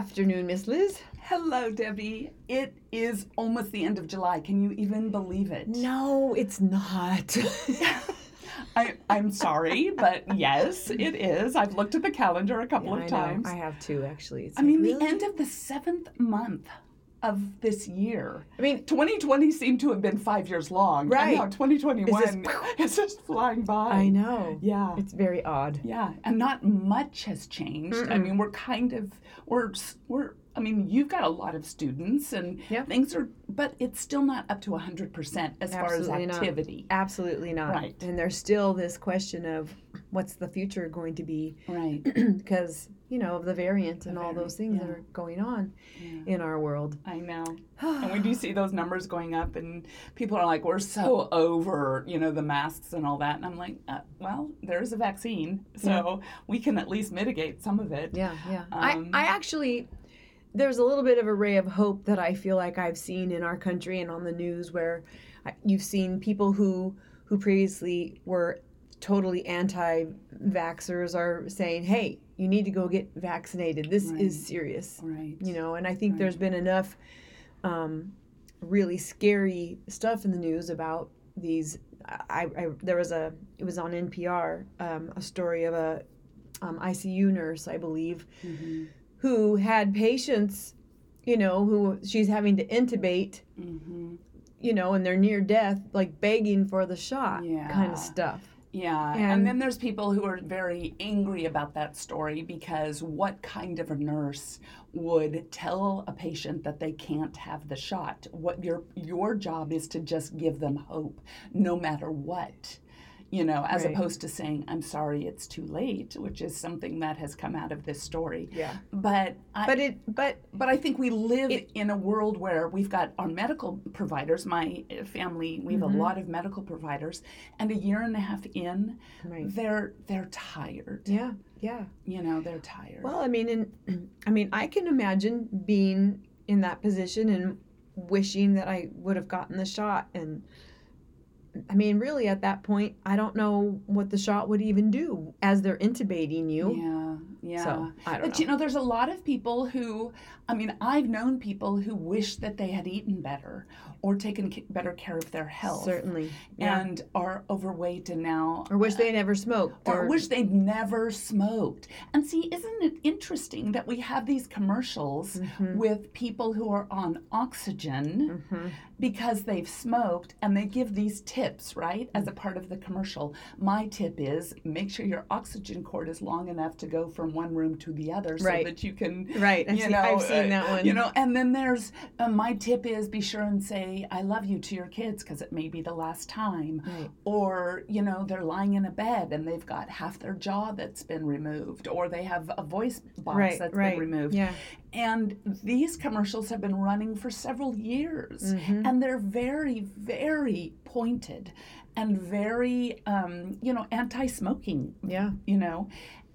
Afternoon, Miss Liz. Hello, Debbie. It is almost the end of July. Can you even believe it? No, it's not. I, I'm sorry, but yes, it is. I've looked at the calendar a couple I of know. times. I have two actually. It's I like, mean, really? the end of the seventh month of this year. I mean, 2020 seemed to have been five years long. Right. Now 2021 Is is just flying by. I know. Yeah. It's very odd. Yeah, and not much has changed. I mean, we're kind of we're we're. I mean, you've got a lot of students and Yeah. things are, but it's still not up to hundred percent as far as Absolutely not. activity. Absolutely not. Right. And there's still this question of what's the future going to be Right. because, you know, of the variant and all those things that are going on in our world. I know. and we do see those numbers going up, and people are like, "We're so over," you know, the masks and all that, and I'm like, uh, "Well, there's a vaccine, so we can at least mitigate some of it." Yeah, yeah. Um, I, I actually, there's a little bit of a ray of hope that I feel like I've seen in our country and on the news where you've seen people who who previously were totally anti-vaxxers are saying, "Hey, you need to go get vaccinated. This Right. is serious." Right. You know, and I think there's been enough um, really scary stuff in the news about these. I, I there was a it was on NPR um, a story of a um, ICU nurse, I believe, Mm-hmm. who had patients, you know, who she's having to intubate, Mm-hmm. you know, and they're near death, like begging for the shot, kind of stuff. Yeah, and, And- then there's people who are very angry about that story because what kind of a nurse would tell a patient that they can't have the shot? What your your job is to just give them hope, no matter what. You know, as Right. opposed to saying, "I'm sorry, it's too late," which is something that has come out of this story. Yeah. But I, But it, but but I think we live It- in a world where we've got our medical providers. My uh, family, we have Mm-hmm. a lot of medical providers, and a year and a half in, Right. they're they're tired. yeah, yeah. You know, they're tired. Well, I mean, and I mean, I can imagine being in that position and wishing that I would have gotten the shot. And I mean, really, at that point, I don't know what the shot would even do as they're intubating you. yeah, yeah. So I don't but know. you know, there's a lot of people who, I mean, I've known people who wish that they had eaten better or taken c- better care of their health Certainly. Yeah. and are overweight and now or wish they never smoked. or wish they'd never smoked. And see, isn't it interesting that we have these commercials Mm-hmm. with people who are on oxygen because they've smoked and they give these tips, right, as a part of the commercial. My tip is make sure your oxygen cord is long enough to go from one room to the other so Right. that you can Right, I've you seen- know, I've seen uh, that one. You know, and then there's uh, my tip is be sure and say I love you to your kids because it may be the last time. Right. Or you know they're lying in a bed and they've got half their jaw that's been removed, or they have a voice box Right, that's right. been removed. Yeah. And these commercials have been running for several years, and they're very, very pointed and very, um, you know, anti-smoking Yeah. you know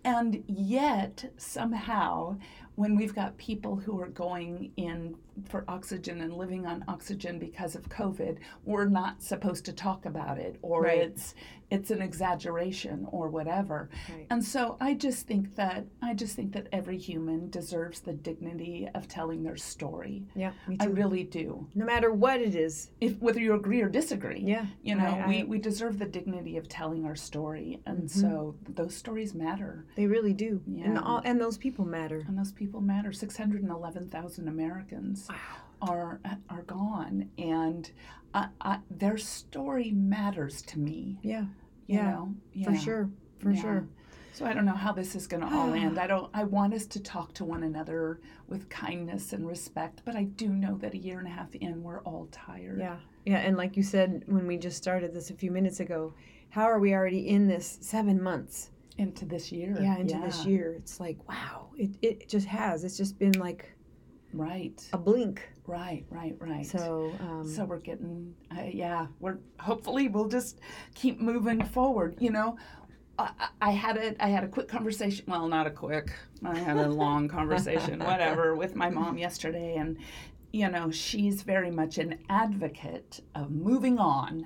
and yet somehow when we've got people who are going in for oxygen and living on oxygen because of covid we're not supposed to talk about it or Right. it's it's an exaggeration or whatever Right. and so i just think that i just think that every human deserves the dignity of telling their story Yeah. Me too. i really do no matter what it is. if whether you agree or disagree Yeah, you know I- we, I- we deserve the dignity of telling our story and Mm-hmm. so those stories matter They really do. Yeah, And all, and those people matter. and those people matter 611000 americans are are gone and I, I, their story matters to me Yeah. you Yeah. know For sure. For Yeah. sure. So I don't know how this is going to all end. I don't. I want us to talk to one another with kindness and respect, but I do know that a year and a half in, we're all tired. Yeah. Yeah. And like you said when we just started this a few minutes ago, how are we already in this seven months? into this year. Yeah, into this year. It's like, wow, it, it just has. It's just been like Right, a blink. right, right, right. So, um, So we're getting, uh, yeah, we're hopefully we'll just keep moving forward. You know, I, I I had a I had a quick conversation. Well, not a quick. I had a long conversation, whatever, with my mom yesterday, and you know, she's very much an advocate of moving on.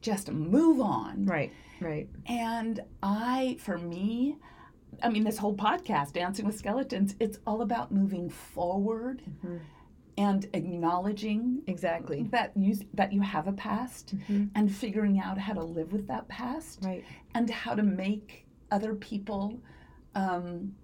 Just move on. right, right. And I, for me, I mean, this whole podcast, Dancing with Skeletons, it's all about moving forward Mhm. and acknowledging Exactly. that you that you have a past Mhm. and figuring out how to live with that past Right. and how to make other people um,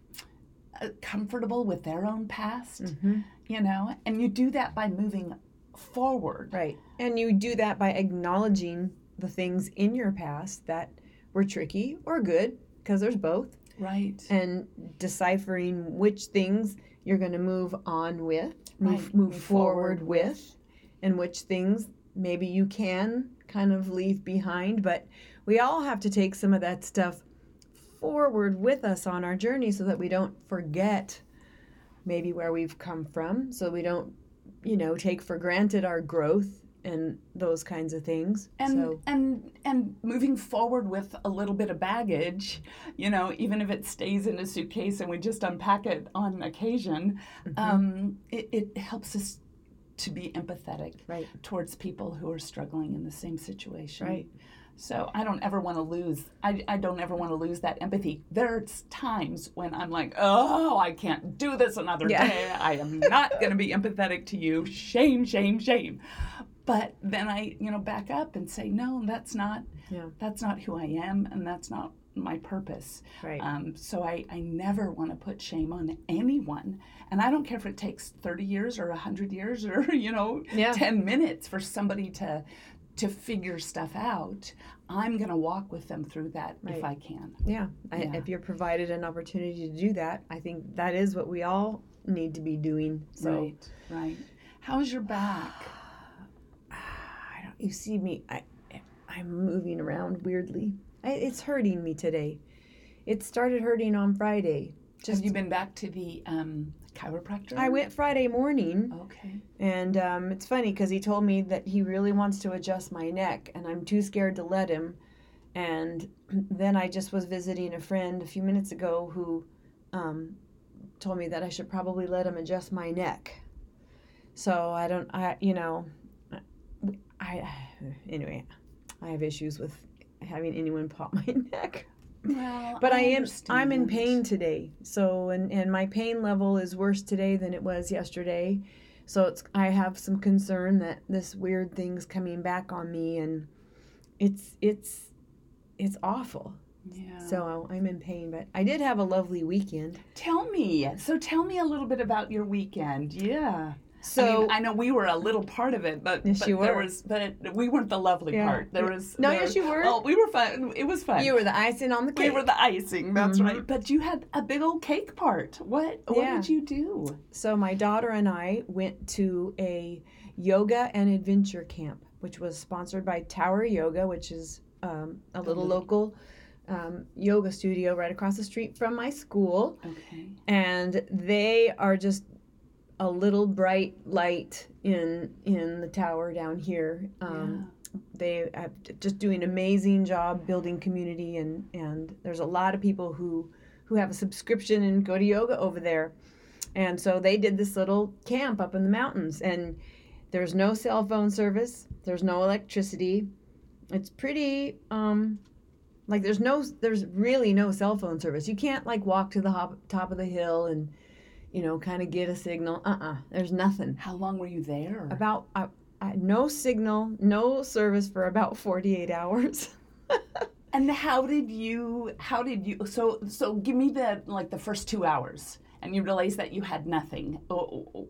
uh, comfortable with their own past. hmm You know, and you do that by moving forward. Right. And you do that by acknowledging the things in your past that were tricky or good, because there's both, Right. and deciphering which things you're going to move on with, move, Right. move, Move forward, forward with, and which things maybe you can kind of leave behind. But we all have to take some of that stuff forward with us on our journey so that we don't forget maybe where we've come from, so we don't, you know, take for granted our growth and those kinds of things. and so, and and moving forward with a little bit of baggage you know even if it stays in a suitcase and we just unpack it on occasion Mm-hmm. um, it, it helps us to be empathetic right, towards people who are struggling in the same situation Right. so i don't ever want to lose I, I don't ever want to lose that empathy there's times when i'm like oh i can't do this another Yeah. day i am not going to be empathetic to you shame shame shame but then i you know back up and say no that's not Yeah. that's not who i am and that's not my purpose right, um, so I, I never want to put shame on anyone and i don't care if it takes 30 years or 100 years or you know Yeah. 10 minutes for somebody to to figure stuff out i'm going to walk with them through that if i can yeah. I, Yeah. If you're provided an opportunity to do that, I think that is what we all need to be doing. So. right right how's your back. You see me. I, I'm moving around weirdly. I, it's hurting me today. It started hurting on Friday. Just have you been back to the um, chiropractor I went Friday morning, okay and um, it's funny because he told me that he really wants to adjust my neck, and I'm too scared to let him. And then I just was visiting a friend a few minutes ago who um, told me that I should probably let him adjust my neck. So I don't, I you know, I anyway, I have issues with having anyone pop my neck. well But I, am I'm in pain today. So and and my pain level is worse today than it was yesterday. So it's I have some concern that this weird thing's coming back on me and it's it's it's awful. yeah So I'm in pain, but I did have a lovely weekend. Tell me. So tell me a little bit about your weekend. Yeah. So I, mean, I know we were a little part of it, but, Yes, but there was, but we weren't the lovely Yeah. part. There was No, there yes, was- you were. Well, we were fun. It was fun. you were the icing on the cake. we were the icing. That's Mhm. right. But you had a big old cake part. What? What Yeah. did you do? So my daughter and I went to a yoga and adventure camp, which was sponsored by Tower Yoga, which is um, a little little- local um, yoga studio right across the street from my school. Okay. And they are just a little bright light in in the tower down here. Um, They are just doing an amazing job building community, and and there's a lot of people who who have a subscription and go to yoga over there. And so they did this little camp up in the mountains, and there's no cell phone service, there's no electricity. It's pretty, um, like there's no, there's really no cell phone service. You can't like walk to the hop, top of the hill and, you know, kind of get a signal. Uh-uh, there's nothing. How long were you there? About uh, uh, no signal, no service for about 48 hours. and how did you? How did you? So so give me the like the first two hours. And you realized that you had nothing. Oh,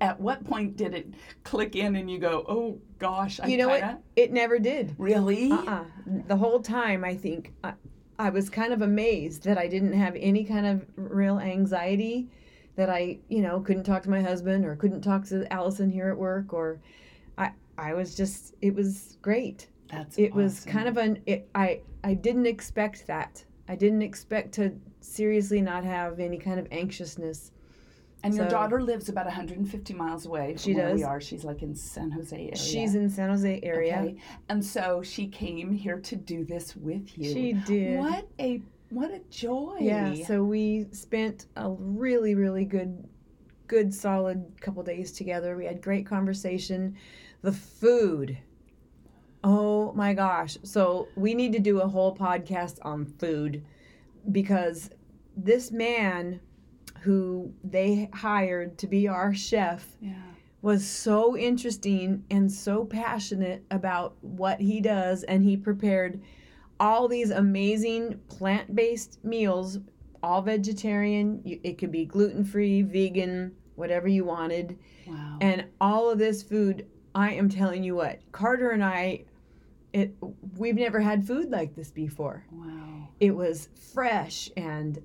At what point did it click in and you go, "Oh gosh, I you know kinda, what? It never did. Really? Uh-uh. The whole time, I think I, I was kind of amazed that I didn't have any kind of real anxiety, that I, you know, couldn't talk to my husband or couldn't talk to Allison here at work, or I, I was just, it was great. That's it was kind of an it, I I didn't expect that. I didn't expect to seriously not have any kind of anxiousness. And your daughter lives about 150 miles away She where we are. She's like in San Jose area. She's in San Jose area. Okay. And so she came here to do this with you. She did. What a what a joy. Yeah, so we spent a really, really good, good, solid couple days together. We had great conversation. The food. Oh my gosh. So we need to do a whole podcast on food because this man who they hired to be our chef yeah. was so interesting and so passionate about what he does and he prepared all these amazing plant-based meals all vegetarian it could be gluten-free vegan whatever you wanted Wow. and all of this food i am telling you what carter and i it we've never had food like this before wow. it was fresh and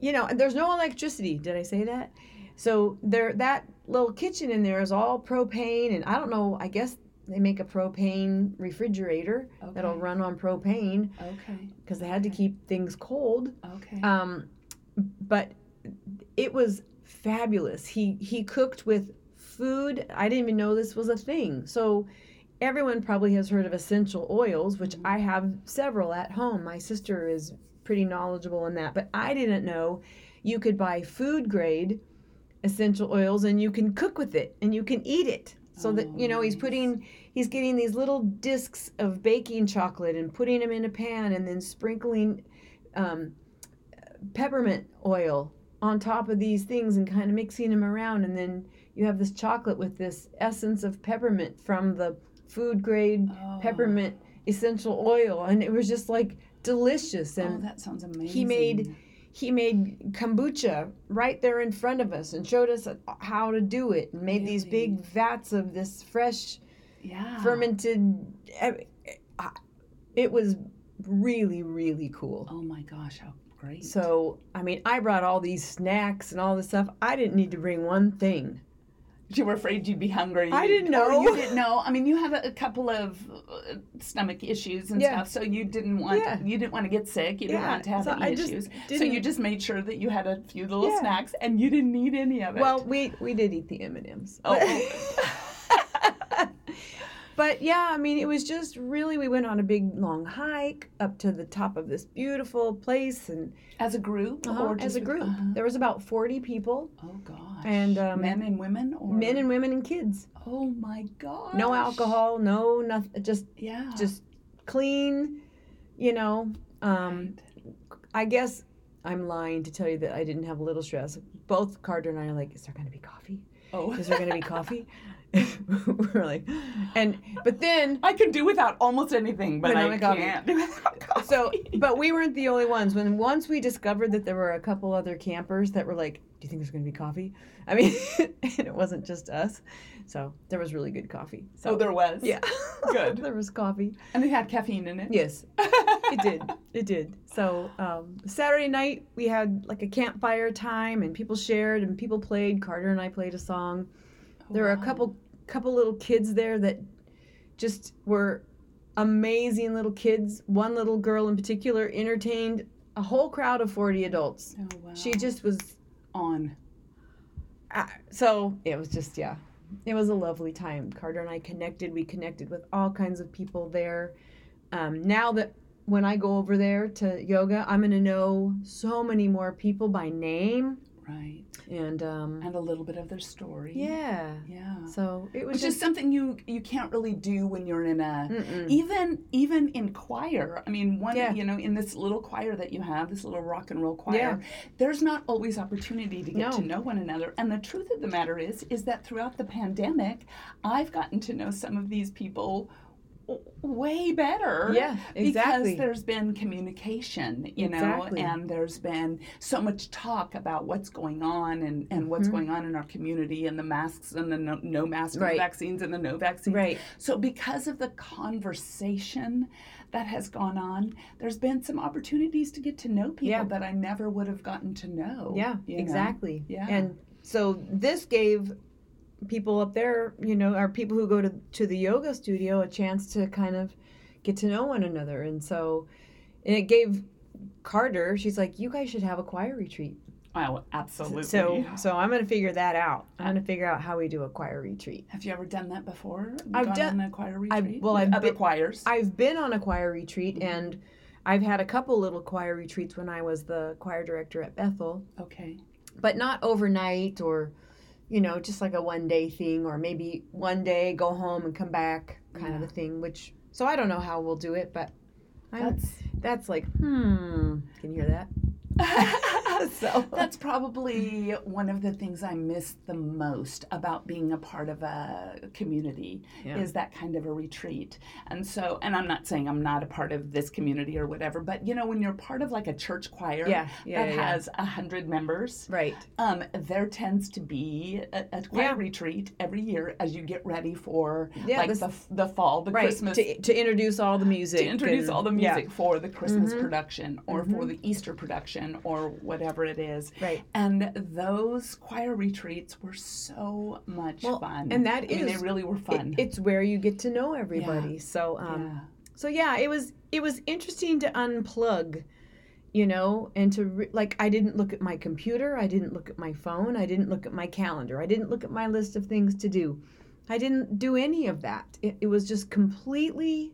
you know and there's no electricity did i say that so there that little kitchen in there is all propane and i don't know i guess they make a propane refrigerator that'll run on propane Okay. because they had to keep things cold Okay. um, but it was fabulous. He he cooked with food. I didn't even know this was a thing. So everyone probably has heard of essential oils, which I have several at home. My sister is pretty knowledgeable in that, but I didn't know you could buy food grade essential oils and you can cook with it and you can eat it. So that Oh, you know he's putting he's getting these little discs of baking chocolate and putting them in a pan and then sprinkling um, peppermint oil on top of these things and kind of mixing them around and then you have this chocolate with this essence of peppermint from the food grade Oh. peppermint essential oil and it was just like delicious Oh, and that sounds amazing. he made he made kombucha right there in front of us and showed us how to do it and made these big vats of this fresh yeah. fermented eh, eh, it was really really cool Oh my gosh, how great. so, I mean, I brought all these snacks and all this stuff. I didn't need to bring one thing. You were afraid you'd be hungry. I didn't know. you didn't know. I mean, you have a, a couple of uh, stomach issues and Yeah. stuff, so you didn't want Yeah. you didn't want to get sick. You didn't Yeah, want to have so any issues. So you just made sure that you had a few little snacks, and you didn't need any of it. Well, we we did eat the M and M's. Oh. But yeah, I mean, it was just really. We went on a big long hike up to the top of this beautiful place, and as a group, uh-huh, or as a with- group, uh-huh. there was about forty people, Oh gosh. And, um, men and women, or men and women and kids. oh my gosh. No alcohol, no nothing. Just Yeah. just clean. You know, um, Right. I guess I'm lying to tell you that I didn't have a little stress. Both Carter and I are like, is there going to be coffee? Oh. Is there going to be coffee? We're like, and but then I can do without almost anything, but I can't do without coffee. so, but we weren't the only ones. When once we discovered that there were a couple other campers that were like, do you think there's going to be coffee? I mean, and it wasn't just us. So there was really good coffee. So oh, there was. yeah, Good. there was coffee. And it had caffeine in it. Yes, it did. It did. So um, Saturday night we had like a campfire time, and people shared and people played. Carter and I played a song. There were a couple couple little kids there that just were amazing little kids. One little girl in particular entertained a whole crowd of 40 adults. Oh wow. She just was on. ah, so it was just yeah. It was a lovely time. Carter and I connected. We connected with all kinds of people there. Um, now that when I go over there to yoga, I'm going to know so many more people by name Right. and um, And a little bit of their story. yeah. Yeah. So it was Which just is something you you can't really do when you're in a Mm-mm. even even in choir. I mean, one Yeah. you know in this little choir that you have, this little rock and roll choir, yeah. there's not always opportunity to get No. to know one another. And the truth of the matter is, is that throughout the pandemic, I've gotten to know some of these people way better. Yeah, exactly. Because there's been communication, you know, and there's been so much talk about what's going on and, and what's Mhm. going on in our community and the masks and the no, no mask and the Right. vaccines and the no vaccines. Right. So because of the conversation that has gone on, there's been some opportunities to get to know people Yeah. that I never would have gotten to know. Yeah, you know? exactly. Yeah. And so this gave people up there, you know, or people who go to to the yoga studio a chance to kind of get to know one another. And so and it gave Carter, she's like, you guys should have a choir retreat. Oh, absolutely. So so I'm gonna figure that out. I'm gonna figure out how we do a choir retreat. have you ever done that before? I've Gone done- on a choir I've- retreat. well, I've other been- choirs. I've been on a choir retreat and I've had a couple little choir retreats when I was the choir director at Bethel, okay. but not overnight or you know, just like a one day thing or maybe one day go home and come back kind of a thing, which so I don't know how we'll do it, but I'm, That's that's like, hmm, can you hear that? so That's probably one of the things I miss the most about being a part of a community Yeah. is that kind of a retreat. And so, and I'm not saying I'm not a part of this community or whatever, but you know, when you're part of like a church choir Yeah, yeah, that has a hundred members, right. um, there tends to be a, a choir retreat every year as you get ready for like this- the, the fall, the Right. Christmas To, to introduce all the music. to introduce and- all the music for the Christmas Mhm. production or for the Easter production or whatever it is. Right. And those choir retreats were so much Well, fun. and that I mean, they really were It- fun. it's where you get to know everybody. So um yeah. so yeah it was it was interesting to unplug you know and to re- like i didn't look at my computer i didn't look at my phone i didn't look at my calendar i didn't look at my list of things to do i didn't do any of that it, it was just completely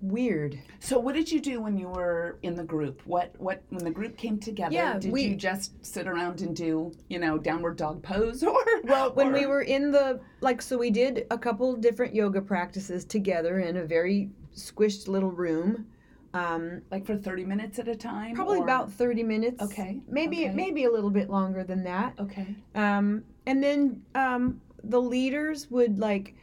weird So what did you do when you were in the group? What what when the group came together? Yeah, did we- you just sit around and do you know downward dog pose or well when we were in the like so we did a couple different yoga practices together in a very squished little room um, like for thirty minutes at a time? probably or- about 30 minutes Okay, maybe okay. maybe a little bit longer than that okay. um, and then um, the leaders would like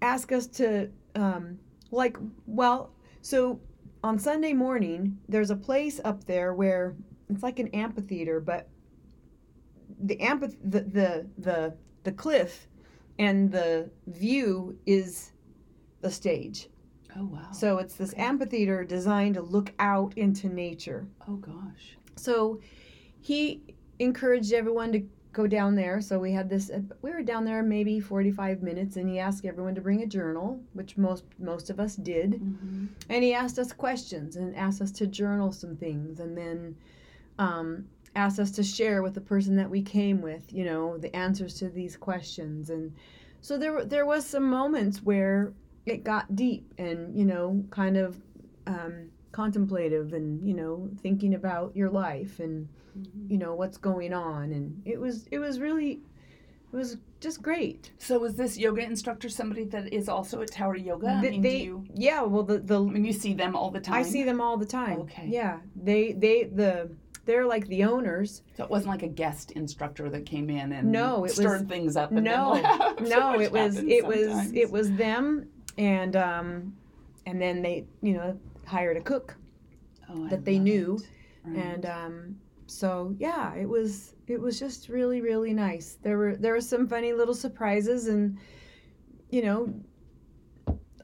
ask us to um, like well so on sunday morning there's a place up there where it's like an amphitheater but the amphi- the, the the the cliff and the view is the stage Oh wow. so it's this Okay. amphitheater designed to look out into nature oh gosh. so he encouraged everyone to go down there. So we had this. uh, We were down there maybe forty-five minutes, and he asked everyone to bring a journal, which most most of us did. hmm And he asked us questions and asked us to journal some things, and then um, asked us to share with the person that we came with, you know, the answers to these questions. And so there were- there was some moments where it got deep and you know kind of um, contemplative and you know thinking about your life and you know what's going on and it was it was really it was just great So was this yoga instructor somebody that is also at Tower Yoga? I mean, they you? yeah well the the I mean, you see them all the time. I see them all the time Okay. yeah they they the they're like the owners So it wasn't like a guest instructor that came in and No, it stirred was- things up. And no no which it was it was it was them and um and then they you know hired a cook Oh, I that they knew. Right. and um so yeah it was it was just really really nice there were there were some funny little surprises and you know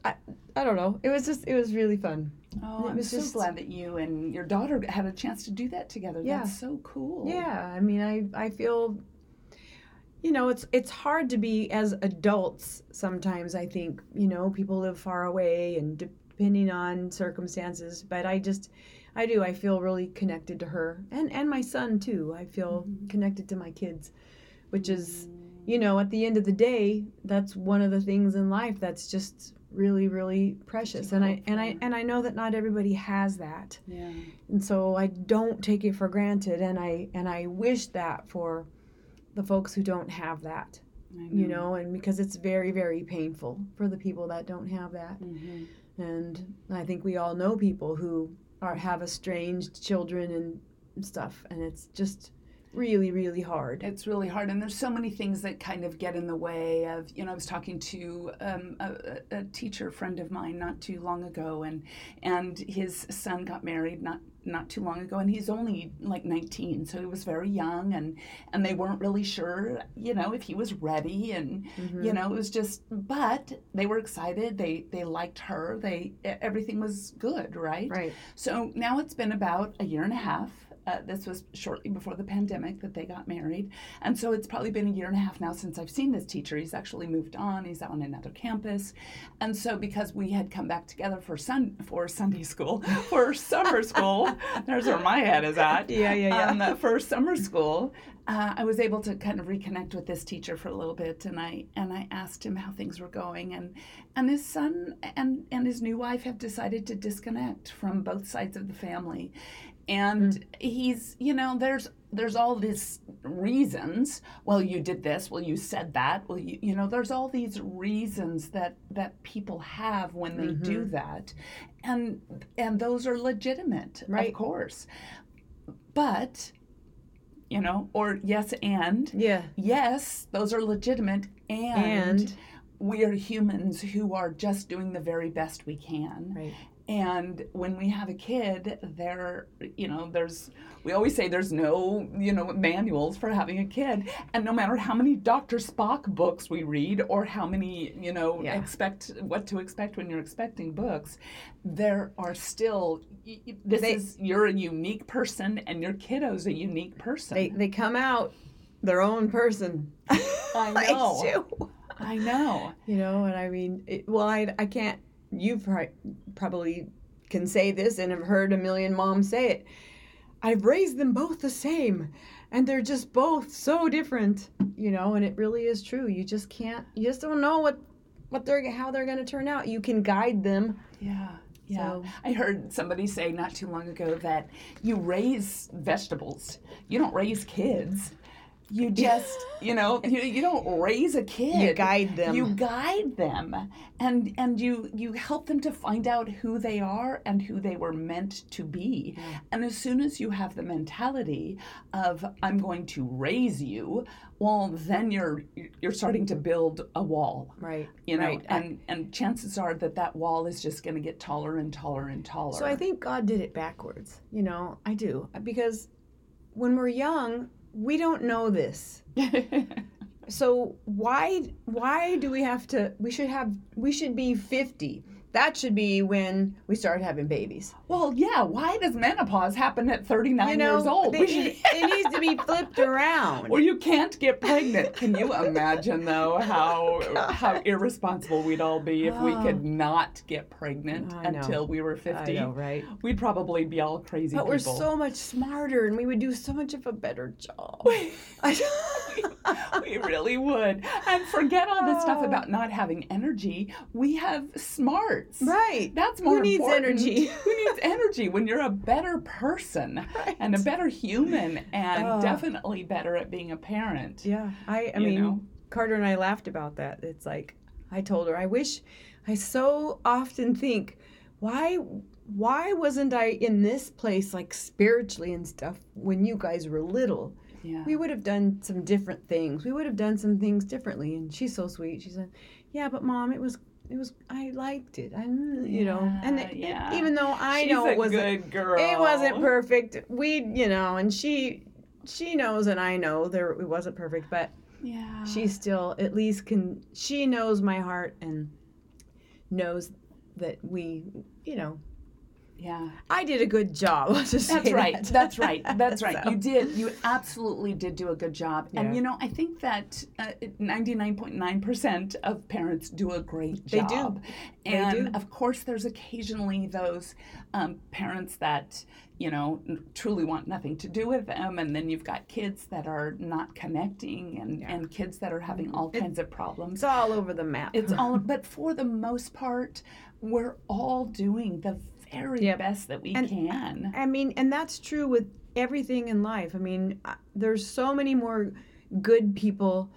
i i don't know it was just it was really fun oh, it I'm was so just- glad that you and your daughter had a chance to do that together. Yeah. That's so cool. yeah i mean i i feel you know it's it's hard to be as adults sometimes i think you know people live far away and depending on circumstances but i just i do i feel really connected to her and and my son too. I feel Mhm. connected to my kids which is you know at the end of the day that's one of the things in life that's just really really precious. And i and i and i know that not everybody has that. Yeah. and so i don't take it for granted and i and i wish that for the folks who don't have that I you know. and because it's very very painful for the people that don't have that. Hmm and i think we all know people who are have estranged children and stuff and it's just really really hard It's really hard, and there's so many things that kind of get in the way of. You know, I was talking to um, a, a teacher friend of mine not too long ago, and and his son got married not not too long ago, and he's only like 19, so he was very young, and and they weren't really sure, you know, if he was ready, and Mhm. you know, it was just. But they were excited. They they liked her. They everything was good, right? right So now it's been about a year and a half uh, this was shortly before the pandemic that they got married. And so it's probably been a year and a half now since I've seen this teacher. He's actually moved on, he's on another campus. And so because we had come back together for, sun, for Sunday school, for summer school, there's where my head is at. Yeah, yeah, yeah. Um, for summer school, uh, I was able to kind of reconnect with this teacher for a little bit, and I and I asked him how things were going, and and his son and and his new wife have decided to disconnect from both sides of the family, and Mm. he's you know there's there's all these reasons. Well, you did this. Well, you said that. Well, you you know there's all these reasons that that people have when they do Mm-hmm. that, and and those are legitimate, Right. of course, but you know, or yes, and Yeah. yes, those are legitimate, and, And we are humans who are just doing the very best we can. right. And when we have a kid, there, you know, there's, we always say there's no, you know, manuals for having a kid. And no matter how many Dr. Spock books we read or how many, you know, Yeah. expect what to expect when you're expecting books, there are still, this They- is, you're a unique person and your kiddo's a unique person. They they come out their own person. I know. I know. You know, and I mean, it, well, I I can't. Pri- probably can say this and have heard a million moms say it. I've raised them both the same, and they're just both so different. You know, and it really is true. You just can't. You just don't know what what they're how they're going to turn out. You can guide them. Yeah. Yeah. So- I heard somebody say not too long ago that you raise vegetables. You don't raise kids. You just, you know, you, you don't raise a kid. You guide them. You guide them. And and you you help them to find out who they are and who they were meant to be. And as soon as you have the mentality of I'm going to raise you, well then you're you're starting to build a wall Right. you know Right. and and chances are that that wall is just going to get taller and taller and taller So I think God did it backwards. You know, I do because when we're young, we don't know this. So why why do we have to we should have we should be 50. That should be when we start having babies. well yeah why does menopause happen at 39 You know, years old they- it needs to be flipped around. or you can't get pregnant can you imagine though how how irresponsible we'd all be if we Oh. could ah. not get pregnant I know. until we were 50 I know, right? we'd probably be all crazy But we're so much smarter and we would do so much of a better job. we really would. And forget all this stuff Oh. about not having energy. We have smarts. right. That's more Who needs important. energy? Who needs energy when you're a better person and a better human and Oh. definitely better at being a parent? Yeah, I, I mean, know? Carter and I laughed about that. It's like, I told her, I wish, I so often think, why, why wasn't I in this place, like spiritually and stuff, when you guys were little? Yeah. We would have done some different things. We would have done some things differently. And she's so sweet. She said, "Yeah, but mom, it was, it was, I liked it. I, you know, and Yeah, it- yeah. even though I She's know it wasn't, it wasn't perfect. We, you know, and she, she knows, and I know there it wasn't perfect, but." Yeah. she still at least can she knows my heart and knows that we you know yeah. i did a good job That's right. that. That's right. That's right. So- You did. You absolutely did do a good job. Yeah. And you know, I think that uh, 99.9% of parents do a great job. They do. job. They And do. of course, there's occasionally those um, parents that, you know, truly want nothing to do with them. And then you've got kids that are not connecting and, Yeah. and kids that are having all kinds of problems. it's all over the map It's all, but for the most part, we're all doing the very Yep. best that we And- can. i mean and that's true with everything in life i mean uh, there's so many more good people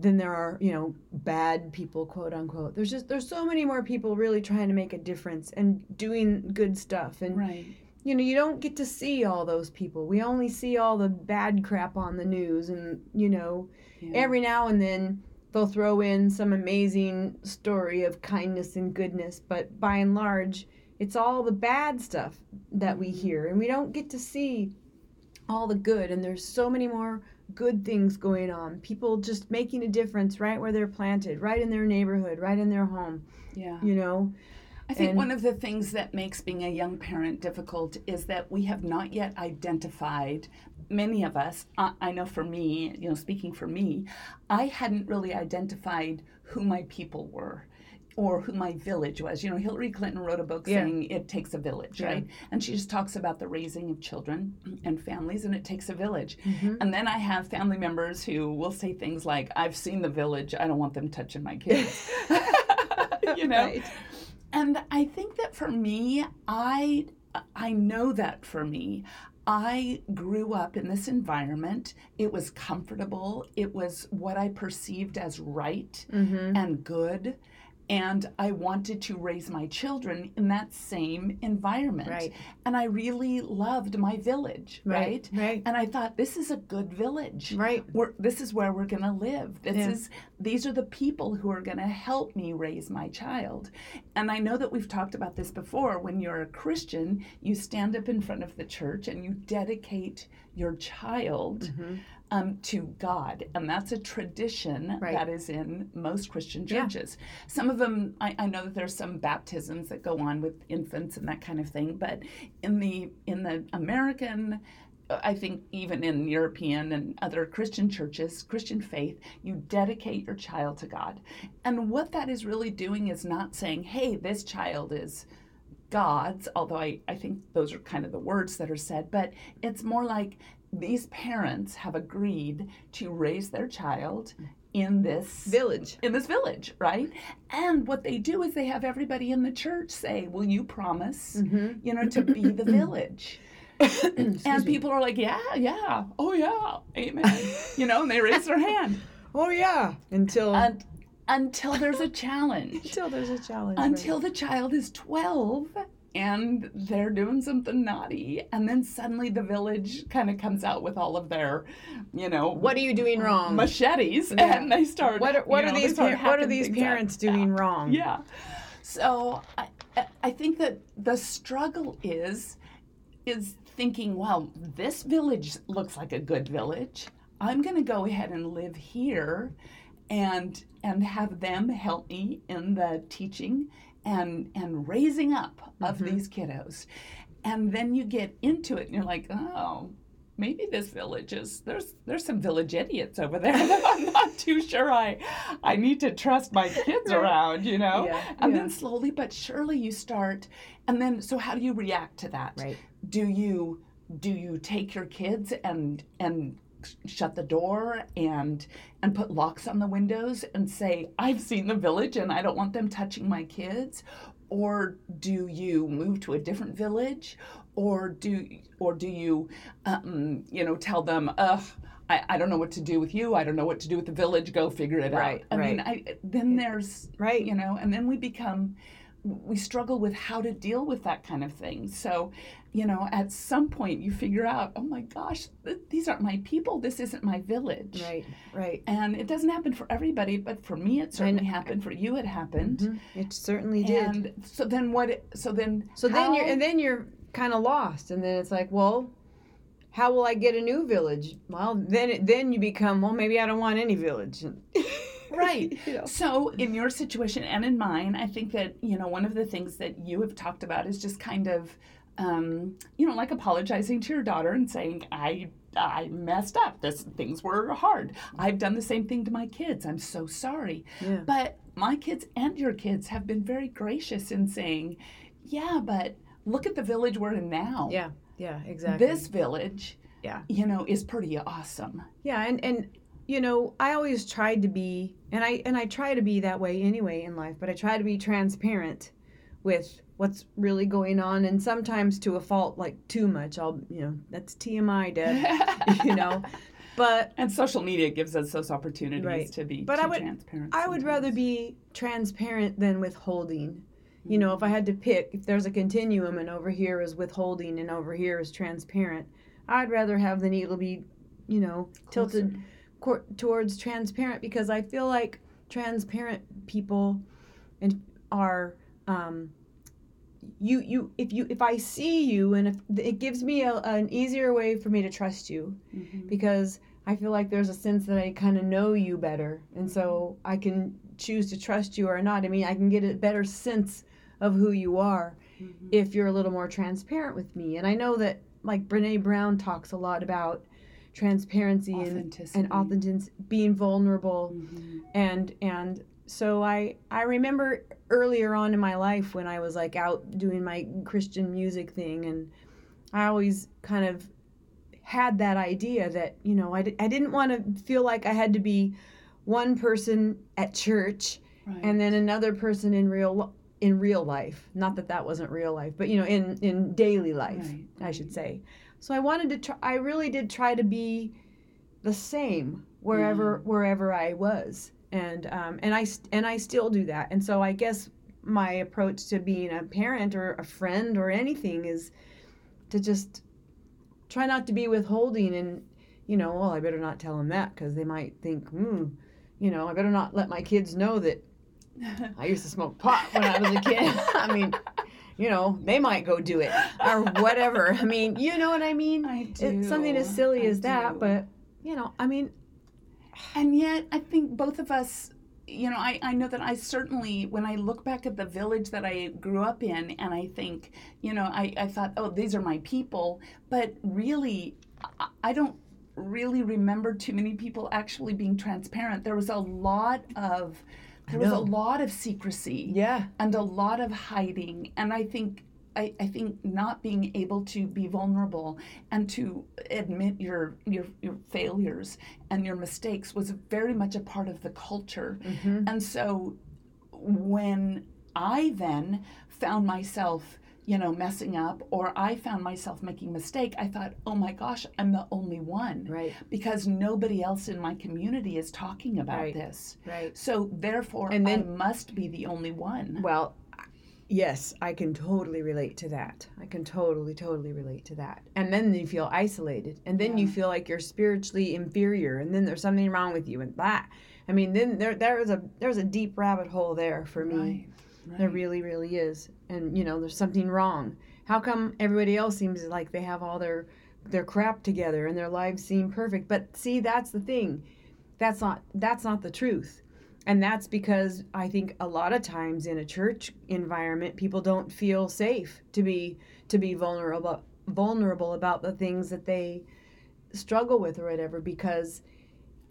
than there are you know bad people quote unquote there's just there's so many more people really trying to make a difference and doing good stuff and Right. you know, you don't get to see all those people. We only see all the bad crap on the news, and you know, Yeah. every now and then they'll throw in some amazing story of kindness and goodness, but by and large, it's all the bad stuff that we hear, and we don't get to see all the good. And there's so many more good things going on. People just making a difference right where they're planted, right in their neighborhood, right in their home Yeah. you know I think And- one of the things that makes being a young parent difficult is that we have not yet identified. Many of us, I, I know for me, you know, speaking for me, I hadn't really identified who my people were or who my village was. You know, Hillary Clinton wrote a book Yeah. saying it takes a village, Yeah. right? And she just talks about the raising of children and families, and it takes a village. Mm-hmm. And then I have family members who will say things like, I've seen the village, I don't want them touching my kids. you know? Right. And I think that for me, I I know that for me, I grew up in this environment. It was comfortable. It was what I perceived as right Mm-hmm. and good. And I wanted to raise my children in that same environment. Right. And I really loved my village, right? Right. Right. And I thought this is a good village Right. we're, this is where we're going to live. This Yeah. is these are the people who are going to help me raise my child. And I know that we've talked about this before. When you're a Christian, you stand up in front of the church and you dedicate your child Mm-hmm. Um, to God, and that's a tradition Right. that is in most Christian Yeah. churches. Some of them, I, I know that there's some baptisms that go on with infants and that kind of thing, but in the in the American I think even in European and other Christian churches, Christian faith, you dedicate your child to God. And what that is really doing is not saying, hey, this child is God's, although I, I think those are kind of the words that are said, but it's more like these parents have agreed to raise their child in this Village. in this village, right? And what they do is they have everybody in the church say, "Will you promise, Mm-hmm. you know, to be the village?" and people are like, "Yeah, yeah, oh yeah, amen," you know, and they raise their hand Oh yeah. Until and, until there's a challenge, until there's a challenge. right. until the child is twelve. And they're doing something naughty, and then suddenly the village kind of comes out with all of their, you know, What are you doing wrong? machetes Yeah. and they start. What are, what are know, these par- what are these parents doing wrong? Yeah. So I, I- I think that the struggle is is thinking, well, this village looks like a good village. I'm going to go ahead and live here and and have them help me in the teaching and and raising up of Mhm. these kiddos. And then you get into it and you're like, "Oh, maybe this village is there's there's some village idiots over there that I'm not too sure I I need to trust my kids around, you know? Yeah, And yeah. then slowly but surely you start and then so how do you react to that? Right. Do you do you take your kids and and shut the door and and put locks on the windows and say I've seen the village and I don't want them touching my kids or do you move to a different village or do or do you um, you know tell them ugh I, I don't know what to do with you. I don't know what to do with the village. Go figure it Right, out. I mean, I, then there's Right. you know, and then we become we struggle with how to deal with that kind of thing. So, you know, at some point you figure out, oh my gosh, th- these aren't my people. This isn't my village. Right. Right. And it doesn't happen for everybody, but for me it certainly happened. For you it happened. Mhm. It certainly did. And so then what? So then. So then you're and then you're kind of lost, and then it's like, well, how will I get a new village? Well, then it, then you become, well, maybe I don't want any village. Right. You know. So, in your situation and in mine, I think that, you know, one of the things that you have talked about is just kind of, um, you know, like apologizing to your daughter and saying, I, I messed up. This things were hard. I've done the same thing to my kids. I'm so sorry. Yeah. But my kids and your kids have been very gracious in saying, yeah, but look at the village we're in now. Yeah. Yeah. Exactly. This village, Yeah. you know, is pretty awesome. Yeah, and and you know, I always tried to be, and I and I try to be that way anyway in life, but I try to be transparent with what's really going on, and sometimes to a fault, like too much. I'll, you know, that's TMI, Deb. you know, but And social media gives us those opportunities Right. to be But I would- transparent. I would rather be transparent than withholding. You know, if I had to pick, if there's a continuum and over here is withholding and over here is transparent, I'd rather have the needle be, you know, tilted cor- towards transparent because I feel like transparent people and are um, you you if you if I see you and if it gives me a, an easier way for me to trust you Mhm. because I feel like there's a sense that I kind of know you better and so I can choose to trust you or not. I mean, I can get a better sense of who you are if you're a little more transparent with me. And I know that like Brene Brown talks a lot about transparency and, Authenticity. and authenticity, being vulnerable Mhm. and and so I I remember earlier on in my life when I was like out doing my Christian music thing and I always kind of had that idea that you know I, I didn't want to feel like I had to be one person at church Right. and then another person in real in real life not that that wasn't real life but you know in in daily life Right, I should say so I wanted to try I really did try to be the same wherever wherever I was. And um, and I and I still do that. And so I guess my approach to being a parent or a friend or anything is to just try not to be withholding and you know well I better not tell them that because they might think hmm you know I better not let my kids know that I used to smoke pot when I was a kid. I mean you know they might go do it or whatever I mean you know what I mean I do. it's something as silly I as that but you know I mean And yet, I think both of us, you know, I, I know that I certainly, when I look back at the village that I grew up in, and I think, you know, I, I thought, oh, these are my people. But really, I, I don't really remember too many people actually being transparent. There was a lot of. There was a lot of secrecy yeah. and a lot of hiding and i think I, I think not being able to be vulnerable and to admit your, your your failures and your mistakes was very much a part of the culture. Mm-hmm. and so when i then found myself you know messing up or i found myself making mistake i thought oh my gosh i'm the only one right because nobody else in my community is talking about Right. this right so therefore And then- i must be the only one Well, yes, I can totally relate to that. I can totally, totally relate to that. And then you feel isolated, and then you feel like you're spiritually inferior, and then there's something wrong with you, and that. I mean, then there there is a there's a deep rabbit hole there for me. Right, right. There really, really is, and you know, there's something wrong. How come everybody else seems like they have all their their crap together and their lives seem perfect? But see, that's the thing. That's not that's not the truth. And that's because I think a lot of times in a church environment, people don't feel safe to be to be vulnerable vulnerable about the things that they struggle with or whatever because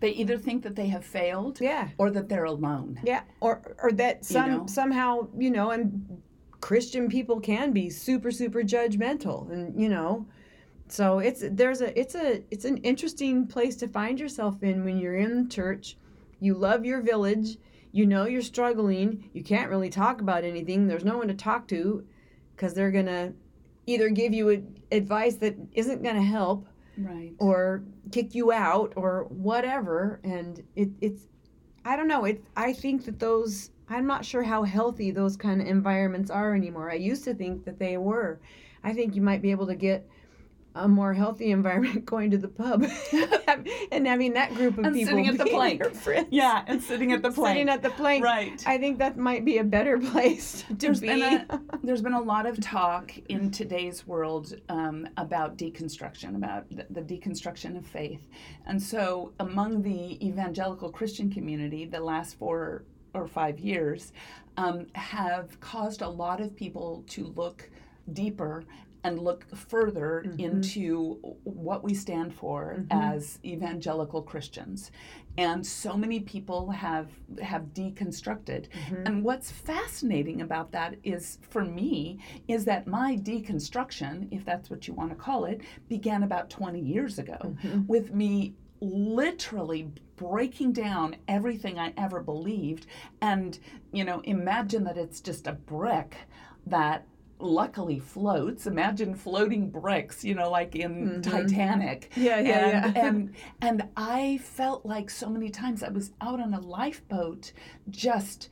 They mm-hmm. either think that they have failed yeah. or that they're alone. yeah or or that some know? somehow you know and christian people can be super super judgmental and you know so it's there's a it's a it's an interesting place to find yourself in when you're in church. You love your village. You know you're struggling. You can't really talk about anything. There's no one to talk to because they're gonna either give you advice that isn't gonna help Right. or kick you out or whatever. And it, it's i don't know it i think that those i'm not sure how healthy those kind of environments are anymore. I used to think that they were. I think you might be able to get a more healthy environment going to the pub and having that group of And people sitting at the plank. Yeah, and sitting at the plank. sitting at the plank right. i think that might be a better place to There's be been a there's been a lot of talk in today's world um, about deconstruction, about the, the deconstruction of faith, and so among the evangelical Christian community, the last four or five years um, have caused a lot of people to look deeper and look further mm-hmm. into what we stand for mm-hmm. as evangelical Christians. And so many people have have deconstructed. Mm-hmm. And what's fascinating about that is for me is that my deconstruction, if that's what you want to call it, began about 20 years ago with me literally breaking down everything I ever believed. And you know imagine that it's just a brick that luckily floats. Imagine floating bricks you know like in mm-hmm. titanic. Yeah, yeah, and, yeah. and and i felt like so many times i was out on a lifeboat just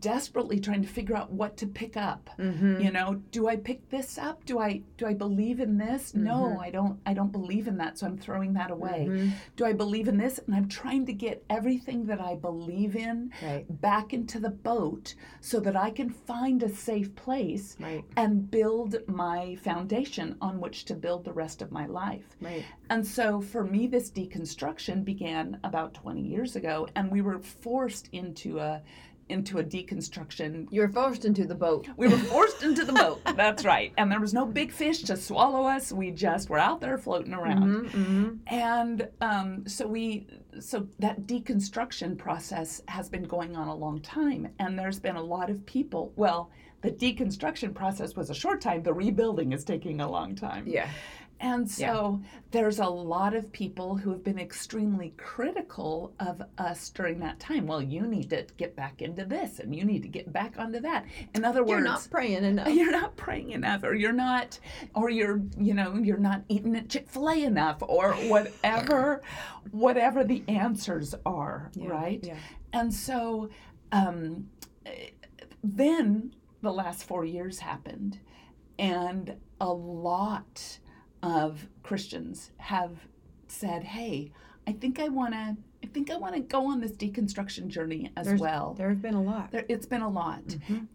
desperately trying to figure out what to pick up Mm-hmm. you know do i pick this up do i do i believe in this Mm-hmm. no i don't i don't believe in that so i'm throwing that away Mm-hmm. do i believe in this and i'm trying to get everything that i believe in Right. back into the boat so that i can find a safe place Right. and build my foundation on which to build the rest of my life Right. and so for me, this deconstruction began about 20 years ago, and we were forced into a into a deconstruction You were forced into the boat. we were forced into the boat. That's right. And there was no big fish to swallow us. We just were out there floating around. Mm-hmm. And um, so we, so that deconstruction process has been going on a long time, and there's been a lot of people. Well, the deconstruction process was a short time. The rebuilding is taking a long time. Yeah. And so there's a lot of people who have been extremely critical of us during that time. Well, you need to get back into this and you need to get back onto that. In other words, You're not praying enough. you're not praying enough or you're not or you're you know you're not eating at chick-fil-a enough or whatever whatever the answers are Yeah, right yeah. and so um, then the last four years happened and a lot of christians have said hey i think i want to i think i want to go on this deconstruction journey as There's- well. There have been a lot. there, it's been a lot.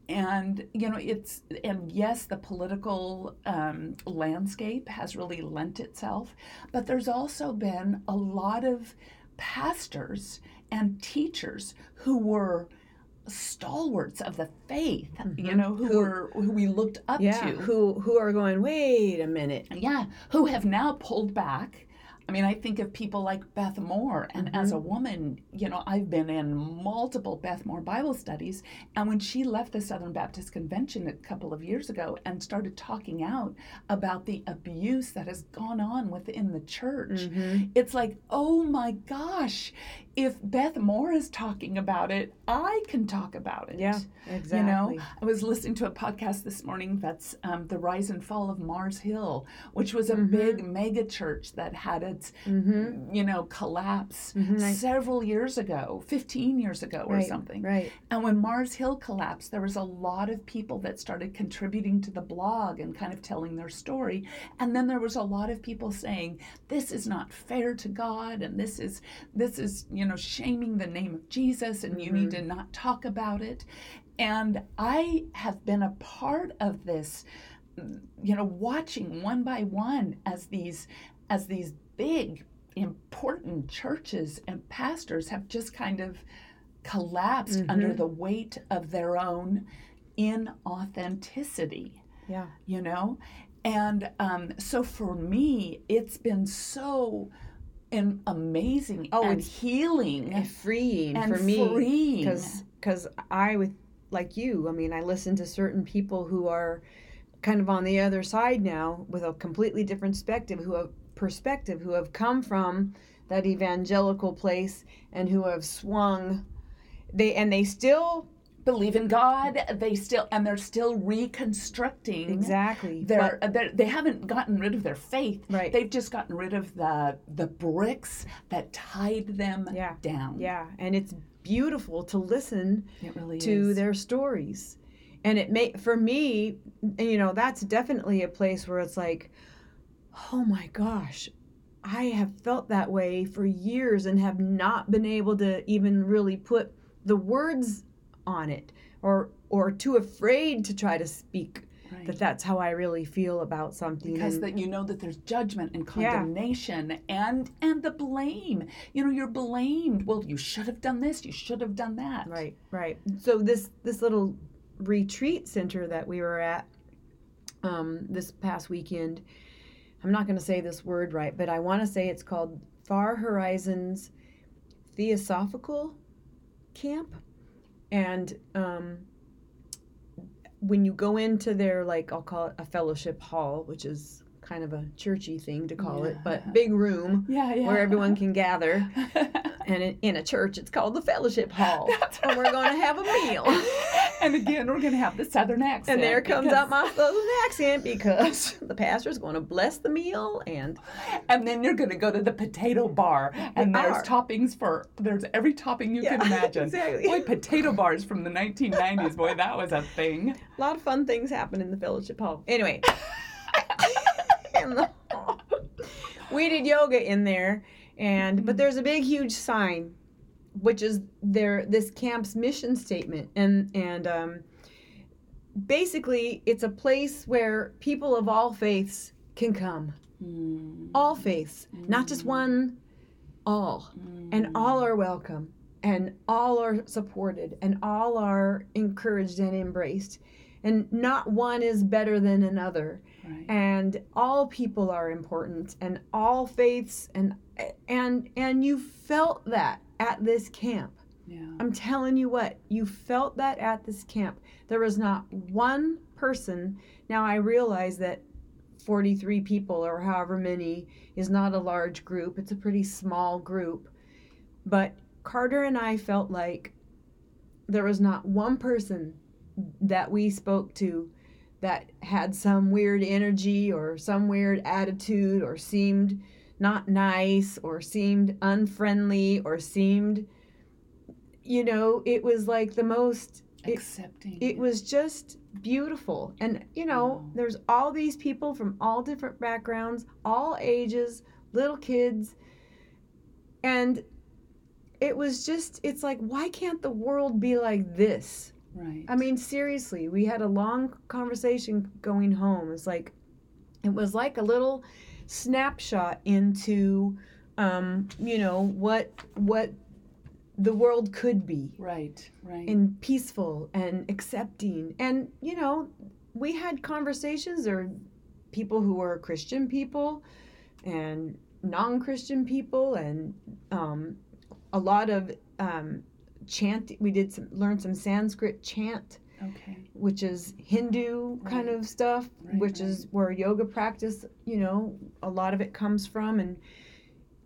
And you know it's and yes the political um, landscape has really lent itself but there's also been a lot of pastors and teachers who were stalwarts of the faith you mm-hmm. know who, Who- were who we looked up Yeah. to Who who are going? Wait a minute. yeah, who have now pulled back. I mean, I think of people like Beth Moore, and as mm-hmm. a woman, you know, I've been in multiple Beth Moore Bible studies. And when she left the Southern Baptist Convention a couple of years ago and started talking out about the abuse that has gone on within the church, mm-hmm. it's like, oh my gosh, if Beth Moore is talking about it, I can talk about it. Yeah, exactly. You know. I was listening to a podcast this morning that's um, the rise and fall of Mars Hill, which was a mm-hmm. big mega church that had its, mm-hmm. you know, collapse mm-hmm, several years ago, 15 years ago or Right, something. right. And when Mars Hill collapsed, there was a lot of people that started contributing to the blog and kind of telling their story. And then there was a lot of people saying, this is not fair to God and this is this is, you know, shaming the name of Jesus and you need to not talk about it. And I have been a part of this you know watching one by one as these as these big important churches and pastors have just kind of collapsed under the weight of their own inauthenticity Yeah. you know and um, so for me it's been so an amazing Oh, and healing And freeing and for me because because I with like you. I mean, I listen to certain people who are kind of on the other side now with a completely different perspective who have perspective who have come from that evangelical place and who have swung they and they still believe in God. They still and they're still reconstructing exactly They're, uh, they're they haven't gotten rid of their faith. Right. They've just gotten rid of the the bricks that tied them Yeah. down. yeah and it's beautiful to listen really to is. their stories and it may for me you know that's definitely a place where it's like oh my gosh i have felt that way for years and have not been able to even really put the words on it or or too afraid to try to speak Right. that that's how i really feel about something because and- that you know that there's judgment and Yeah. condemnation and and the blame. You know, you're blamed. Well, you should have done this. You should have done that. Right, right. So this this little retreat center that we were at um, this past weekend, I'm not going to say this word right, but I want to say it's called Far Horizons Theosophical Camp, and um, when you go into their like I'll call it a fellowship hall, which is kind of a churchy thing to call it, but big room Yeah, yeah. where everyone can gather. And in, in a church, it's called the fellowship hall. That's and we're going to have a meal. and again, we're going to have the southern accent. And there comes out my southern accent because the pastor's going to bless the meal and And then you're going to go to the potato bar, and there's are. toppings for there's every topping you can imagine. exactly. Boy, potato bars from the 1990s. Boy, that was a thing. a lot of fun things happen in the fellowship hall. Anyway, in the hall. we did yoga in there, and but there's a big, huge sign, which is their this camp's mission statement, and and um, basically it's a place where people of all faiths can come. Hmm. All faiths, not just hmm. one, all, and hmm. all are welcome. and all are supported and all are encouraged and embraced and not one is better than another Right. and all people are important and all faiths and and and you felt that at this camp. Yeah. i'm telling you what you felt that at this camp. There was not one person. Now i realize that 43 people or however many is not a large group. It's a pretty small group. But carter and i felt like there was not one person that we spoke to that had some weird energy or some weird attitude or seemed not nice or seemed unfriendly or seemed you know it was like the most Accepting. it was just beautiful and you know Wow. there's all these people from all different backgrounds all ages little kids and it was just it's like why can't the world be like this right. I mean, seriously, we had a long conversation going home. It's like, it was like a little snapshot into, um, you know, what what the world could be, right. Right. and peaceful and accepting. And you know, we had conversations. or people who were Christian people, and non-Christian people, and um, a lot of um, chant. We did some learn some Sanskrit chant okay. which is Hindu kind of stuff, Right, which is where yoga practice, you know, a lot of it comes from and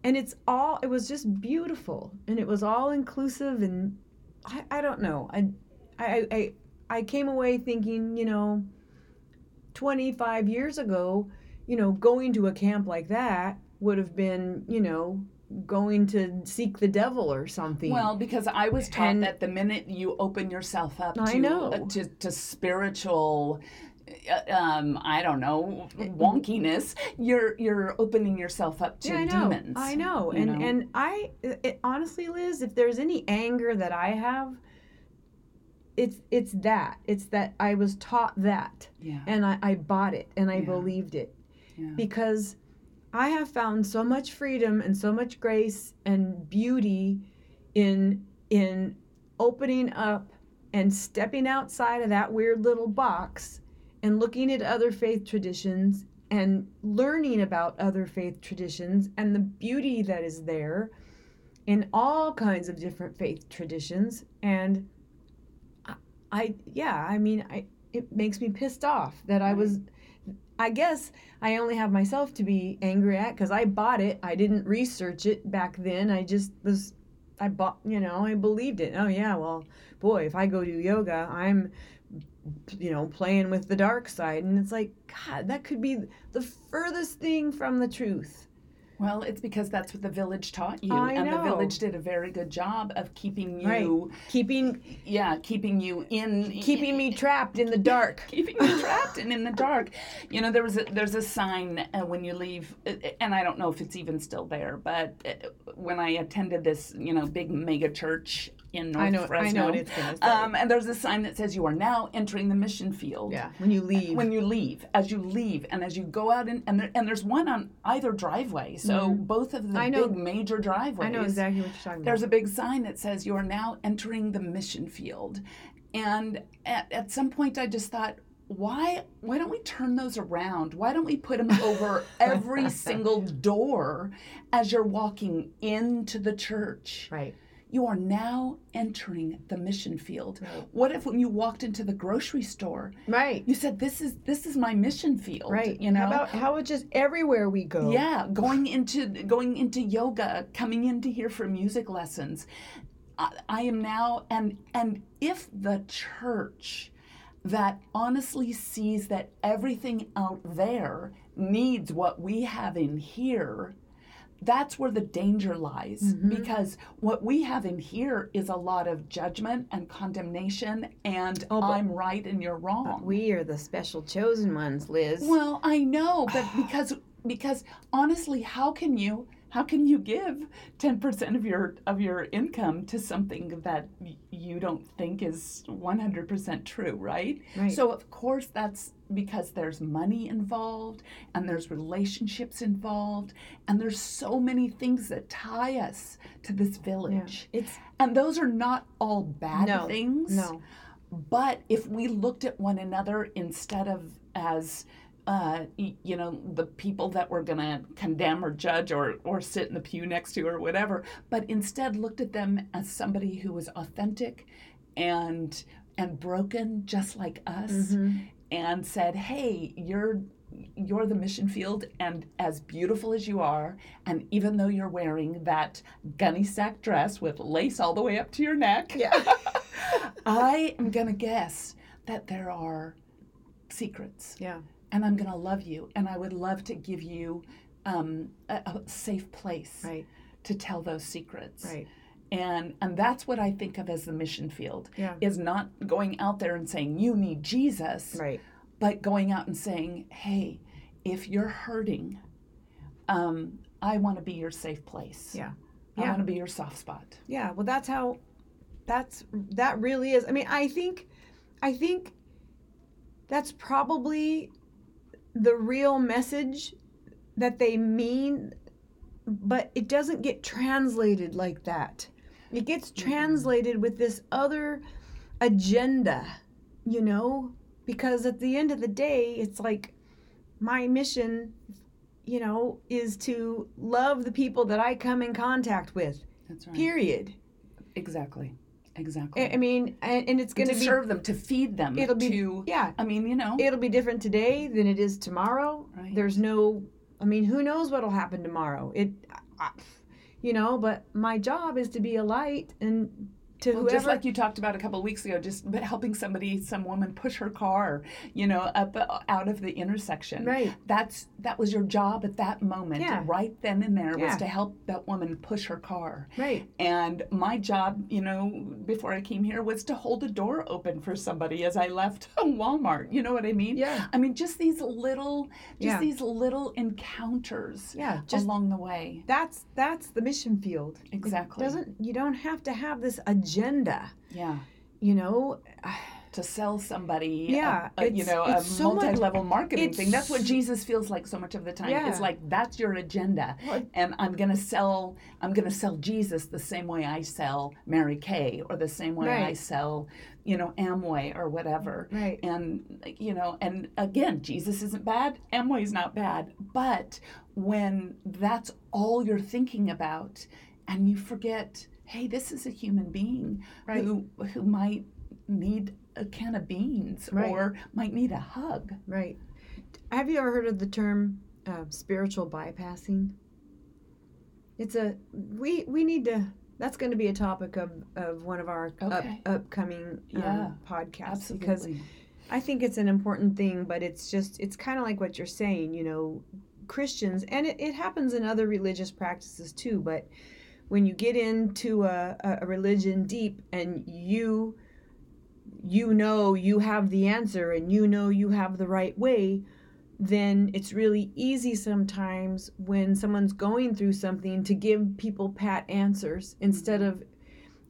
and it's all it was just beautiful and it was all inclusive and I, I don't know. I I I I came away thinking, you know, 25 years ago, you know, going to a camp like that would have been, you know, going to seek the devil or something. Well, because I was taught And- that the minute you open yourself up I to know. uh, to, to spiritual uh, um I don't know wonkiness, you're you're opening yourself up to yeah, I know. demons. I know. And know? and I it, honestly, Liz, if there's any anger that I have, it's it's that. It's that I was taught that yeah. and I, I bought it and I Yeah. believed it Yeah. because I have found so much freedom and so much grace and beauty in in opening up and stepping outside of that weird little box and looking at other faith traditions and learning about other faith traditions and the beauty that is there in all kinds of different faith traditions. And I, I yeah i mean i it makes me pissed off that i was i guess i only have myself to be angry at because i bought it. I didn't research it back then. I just was i bought you know i believed it. Oh yeah well boy if i go do yoga i'm you know playing with the dark side. And it's like god that could be the furthest thing from the truth Well, it's because that's what the village taught you, I and the village did a very good job of keeping you, Right. keeping yeah, keeping you in, keeping me trapped in the dark keeping me trapped and in the dark. You know, there was a, there's a sign uh, when you leave, uh, and I don't know if it's even still there, but uh, when I attended this, you know, big mega church in North I know- I know what it's gonna say. Um, and there's a sign that says you are now entering the mission field. yeah when you leave When you leave, as you leave, and as you go out, in, and there, and there's one on either driveway, so both of the Mm-hmm. I know- big major driveways. i know exactly what you're talking about There's a big sign that says you are now entering the mission field. And at, at some point I just thought, why why don't we turn those around? Why don't we put them over every single door as you're walking into the church? right You are now entering the mission field. Right. What if when you walked into the grocery store, right you said this is this is my mission field, right you know? how about how it just everywhere we go Yeah, going into going into yoga, coming in to hear for music lessons. I, I am now and and if the church that honestly sees that everything out there needs what we have in here, that's where the danger lies Mm-hmm. because what we have in here is a lot of judgment and condemnation and Oh, I'm right and you're wrong. we are the special chosen ones liz Well, I know, but because because honestly, how can you how can you give 10% of your of your income to something that you don't think is 100% true, right? Right. So of course that's because there's money involved and there's relationships involved and there's so many things that tie us to this village. Yeah. It's And those are not all bad No, things. no. But if we looked at one another instead of as uh, you know the people that we're going to condemn or judge or or sit in the pew next to or whatever, but instead looked at them as somebody who was authentic and and broken just like us Mm-hmm. and said, "Hey, you're you're the mission field and as beautiful as you are and even though you're wearing that gunny sack dress with lace all the way up to your neck yeah. I am going to guess that there are secrets, yeah. And I'm going to love you, and I would love to give you um, a, a safe place Right. to tell those secrets. Right. And and that's what I think of as the mission field. Yeah. Is not going out there and saying you need Jesus, Right. but going out and saying, hey, if you're hurting, um, I want to be your safe place. Yeah. I Yeah. want to be your soft spot. Yeah, well that's how that's that really is. I mean, I think I think that's probably the real message that they mean, but it doesn't get translated like that. It gets mm-hmm. translated with this other agenda, you know? Because at the end of the day, it's like my mission, you know, is to love the people that I come in contact with. That's right. Period. Exactly. Exactly. I I mean, and, and it's going to to serve them, to feed them, it'll be- to yeah. I mean, you know, It'll be different today than it is tomorrow. Right. There's no. I mean, who knows what'll happen tomorrow? It, I, you know. But my job is to be a light and to well, whoever. just like you talked about a couple of weeks ago, just helping somebody, some woman push her car, you know, up uh, out of the intersection. Right. That's that was your job at that moment, Yeah. right then and there, Yeah. was to help that woman push her car. right. And my job, you know, before I came here was to hold a door open for somebody as I left Walmart. You know what I mean? Yeah. I mean, just these little, just Yeah. these little encounters Yeah. Just along the way. that's that's the mission field. It Exactly. doesn't you don't have to have this agenda. Yeah. You know. To sell somebody, Yeah, a, a, you it's- know, a so multi-level marketing thing. That's what Jesus feels like so much of the time. It's like that's your agenda, Well- and I'm gonna sell. I'm gonna sell Jesus the same way I sell Mary Kay, or the same way I sell, you know, Amway or whatever. Right. And you know, and again, Jesus isn't bad. Amway's not bad. But when that's all you're thinking about, and you forget, hey, this is a human being Right. who who might need a can of beans Right. or might need a hug. Right. Have you ever heard of the term uh, spiritual bypassing? It's a we we need to. That's going to be a topic of, of one of our up, Okay. upcoming um, Yeah, podcasts Absolutely. because I think it's an important thing, but it's just it's kind of like what you're saying, you know, Christians, and it, it happens in other religious practices too. But when you get into a, a religion deep and you you know you have the answer and you know you have the right way, then it's really easy sometimes when someone's going through something to give people pat answers instead of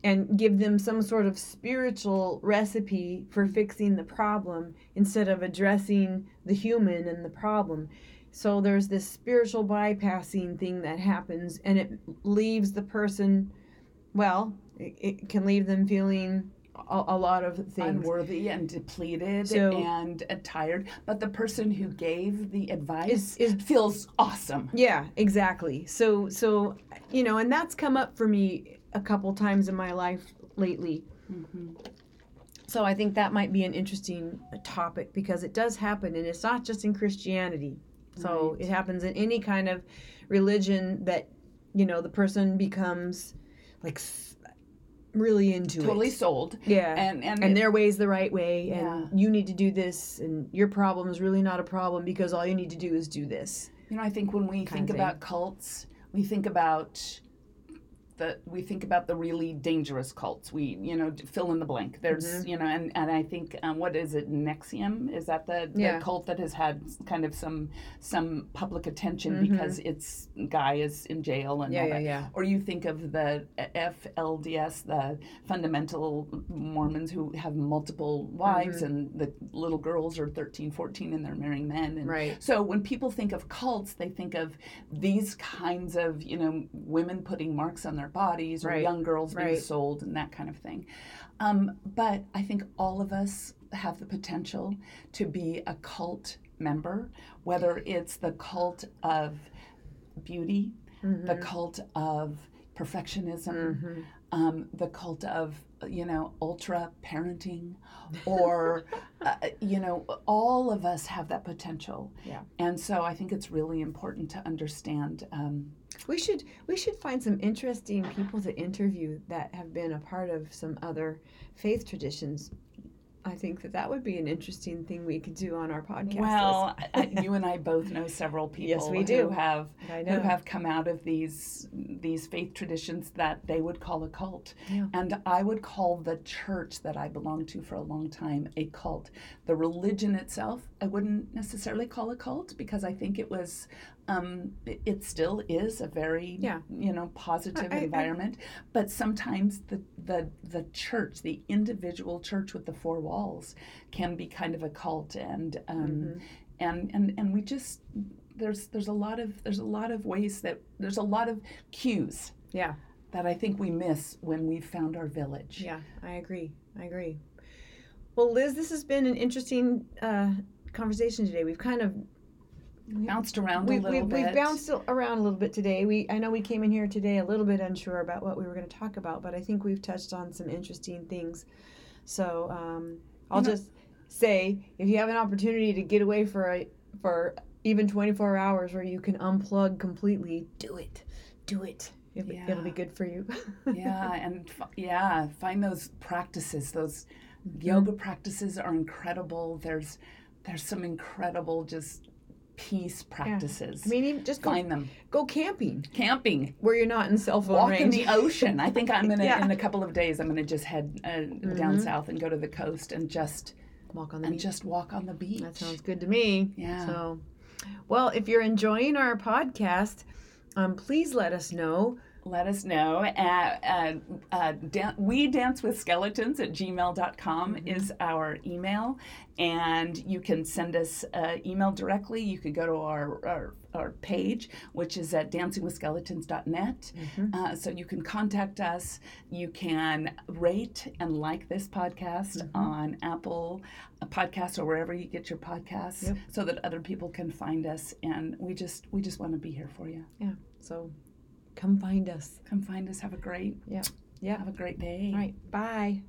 and give them some sort of spiritual recipe for fixing the problem instead of addressing the human and the problem. So there's this spiritual bypassing thing that happens and it leaves the person well, it, it can leave them feeling a, a lot of things. unworthy and depleted So- and uh, tired. But the person who gave the advice Is- is- feels awesome. Yeah, exactly. So so you know, and that's come up for me a couple times in my life lately. So I think that might be an interesting topic because it does happen and it's not just in Christianity. So Right. it happens in any kind of religion that you know the person becomes like really into it. Totally it. sold. Yeah. And and, and it- their way's the right way Yeah. and you need to do this and your problem is really not a problem because all you need to do is do this. you know, I think when we think about cults, we think about the we think about the really dangerous cults. We you know fill in the blank. There's Mm-hmm. you know and and I think um, what is it NXIVM is that the, the Yeah. cult that has had kind of some some public attention Mhm. because its guy is in jail and Yeah, all yeah, that. yeah. Or you think of the FLDS, the fundamental Mormons who have multiple wives Mm-hmm. and the little girls are 13, 14 and they're marrying men. And Right. so when people think of cults, they think of these kinds of, you know, women putting marks on their bodies or Right. young girls being Right. sold and that kind of thing. Um, but I think all of us have the potential to be a cult member, whether it's the cult of beauty, Mm-hmm. the cult of perfectionism, um, the cult of you know ultra parenting, or uh, you know all of us have that potential. Yeah. And so I think it's really important to understand. Um, We should we should find some interesting people to interview that have been a part of some other faith traditions. I think that that would be an interesting thing we could do on our podcast. well, you and I both know several people Yes, we do. who have who have come out of these these faith traditions that they would call a cult. Yeah. And I would call the church that I belonged to for a long time a cult. The religion itself, I wouldn't necessarily call a cult because I think it was um, it, it still is a very Yeah. you know positive I- I- environment. but sometimes the, the the church, the individual church with the four walls, can be kind of a cult and um, Mm-hmm. and and and we just there's there's a lot of there's a lot of ways that there's a lot of cues yeah, that I think we miss when we've found our village. yeah, I agree. I agree. Well, Liz, this has been an interesting uh, conversation today. We've kind of Bounced around we, a little we, bit. We've bounced around a little bit today. We I know we came in here today a little bit unsure about what we were going to talk about, but I think we've touched on some interesting things. So um, I'll just say, if you have an opportunity to get away for a for even 24 hours where you can unplug completely, do it. Do it. It'll, be- it'll be good for you. yeah, and f- yeah, find those practices. Those yoga practices are incredible. There's there's some incredible just peace practices. I mean, just go find them. go camping Camping, where you're not in cell phone walk range. in the ocean. I think I'm gonna Yeah. in a couple of days. I'm gonna just head uh, down south and go to the coast and just Walk on the and beach. just walk on the beach. That sounds good to me. Yeah. So, well, if you're enjoying our podcast, um, please let us know. Let us know at, at uh, dan- we dance with skeletons at gmail.com is our email. And you can send us uh, email directly. You could go to our, our, our page which is at dancingwithskeletons.net uh, so you can contact us. You can rate and like this podcast on apple uh, podcasts or wherever you get your podcasts Yep. so that other people can find us. And we just we just want to be here for you. Yeah. So, come find us. come find us have a great Yeah. Yeah. have a great day All right. Bye.